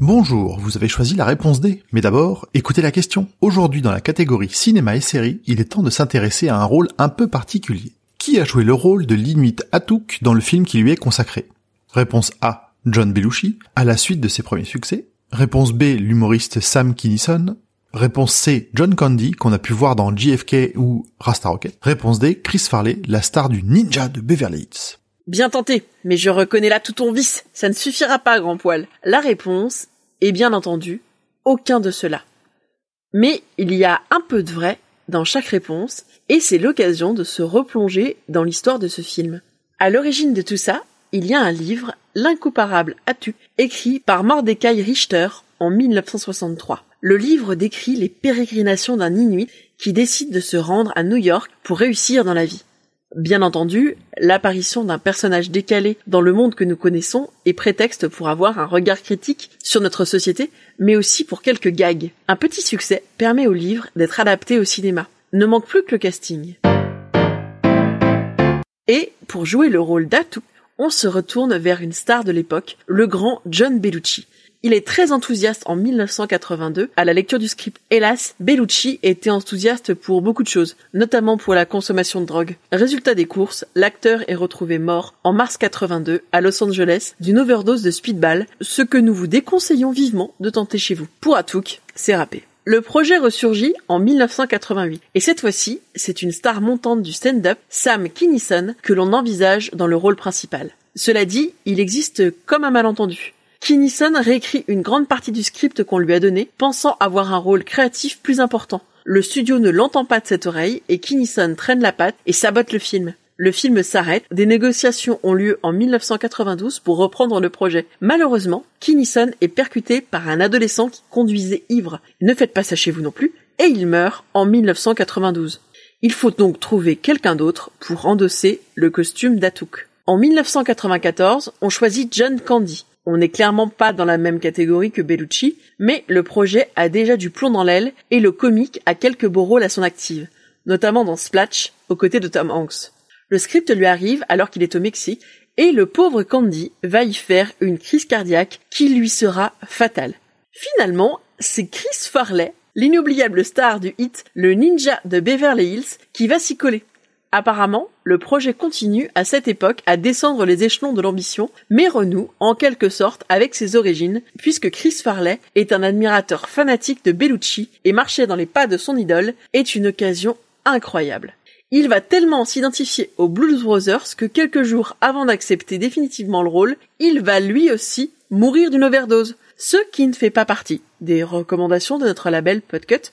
Bonjour, vous avez choisi la réponse D. Mais d'abord, écoutez la question. Aujourd'hui dans la catégorie cinéma et série, il est temps de s'intéresser à un rôle un peu particulier. Qui a joué le rôle de l'Inuit Atuk dans le film qui lui est consacré? Réponse A, John Belushi, à la suite de ses premiers succès. Réponse B, l'humoriste Sam Kinison. Réponse C, John Candy, qu'on a pu voir dans JFK ou Rasta Rocket. Réponse D, Chris Farley, la star du ninja de Beverly Hills. Bien tenté, mais je reconnais là tout ton vice. Ça ne suffira pas, grand poil. La réponse est bien entendu aucun de cela. Mais il y a un peu de vrai dans chaque réponse, et c'est l'occasion de se replonger dans l'histoire de ce film. À l'origine de tout ça, il y a un livre, L'incomparable Atu, écrit par Mordecai Richter en 1963. Le livre décrit les pérégrinations d'un Inuit qui décide de se rendre à New York pour réussir dans la vie. Bien entendu, l'apparition d'un personnage décalé dans le monde que nous connaissons est prétexte pour avoir un regard critique sur notre société, mais aussi pour quelques gags. Un petit succès permet au livre d'être adapté au cinéma. Ne manque plus que le casting. Et, pour jouer le rôle d'Atu, on se retourne vers une star de l'époque, le grand John Bellucci. Il est très enthousiaste en 1982 à la lecture du script. Hélas, Bellucci était enthousiaste pour beaucoup de choses, notamment pour la consommation de drogue. Résultat des courses, l'acteur est retrouvé mort en mars 82 à Los Angeles d'une overdose de speedball, ce que nous vous déconseillons vivement de tenter chez vous. Pour Atouk, c'est râpé. Le projet ressurgit en 1988 et cette fois-ci, c'est une star montante du stand-up, Sam Kinison, que l'on envisage dans le rôle principal. Cela dit, il existe comme un malentendu. Kinison réécrit une grande partie du script qu'on lui a donné, pensant avoir un rôle créatif plus important. Le studio ne l'entend pas de cette oreille et Kinison traîne la patte et sabote le film. Le film s'arrête, des négociations ont lieu en 1992 pour reprendre le projet. Malheureusement, Kinison est percuté par un adolescent qui conduisait ivre. Ne faites pas ça chez vous non plus. Et il meurt en 1992. Il faut donc trouver quelqu'un d'autre pour endosser le costume d'Atouk. En 1994, on choisit John Candy. On n'est clairement pas dans la même catégorie que Bellucci, mais le projet a déjà du plomb dans l'aile et le comique a quelques beaux rôles à son active, notamment dans Splatch, aux côtés de Tom Hanks. Le script lui arrive alors qu'il est au Mexique et le pauvre Candy va y faire une crise cardiaque qui lui sera fatale. Finalement, c'est Chris Farley, l'inoubliable star du hit Le Ninja de Beverly Hills, qui va s'y coller. Apparemment, le projet continue à cette époque à descendre les échelons de l'ambition, mais renoue en quelque sorte avec ses origines, puisque Chris Farley est un admirateur fanatique de Bellucci et marcher dans les pas de son idole est une occasion incroyable. Il va tellement s'identifier aux Blues Brothers que quelques jours avant d'accepter définitivement le rôle, il va lui aussi mourir d'une overdose, ce qui ne fait pas partie des recommandations de notre label Podcut,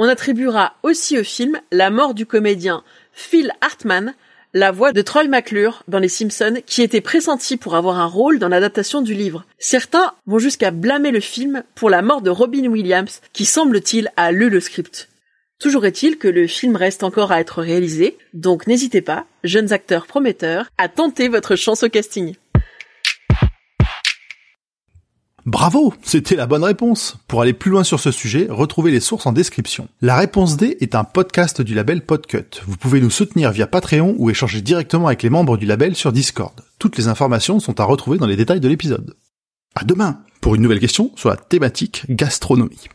on attribuera aussi au film la mort du comédien Phil Hartman, la voix de Troy McClure dans Les Simpsons, qui était pressenti pour avoir un rôle dans l'adaptation du livre. Certains vont jusqu'à blâmer le film pour la mort de Robin Williams, qui semble-t-il a lu le script. Toujours est-il que le film reste encore à être réalisé, donc n'hésitez pas, jeunes acteurs prometteurs, à tenter votre chance au casting. Bravo, c'était la bonne réponse. Pour aller plus loin sur ce sujet, retrouvez les sources en description. La réponse D est un podcast du label Podcut. Vous pouvez nous soutenir via Patreon ou échanger directement avec les membres du label sur Discord. Toutes les informations sont à retrouver dans les détails de l'épisode. À demain pour une nouvelle question sur la thématique gastronomie.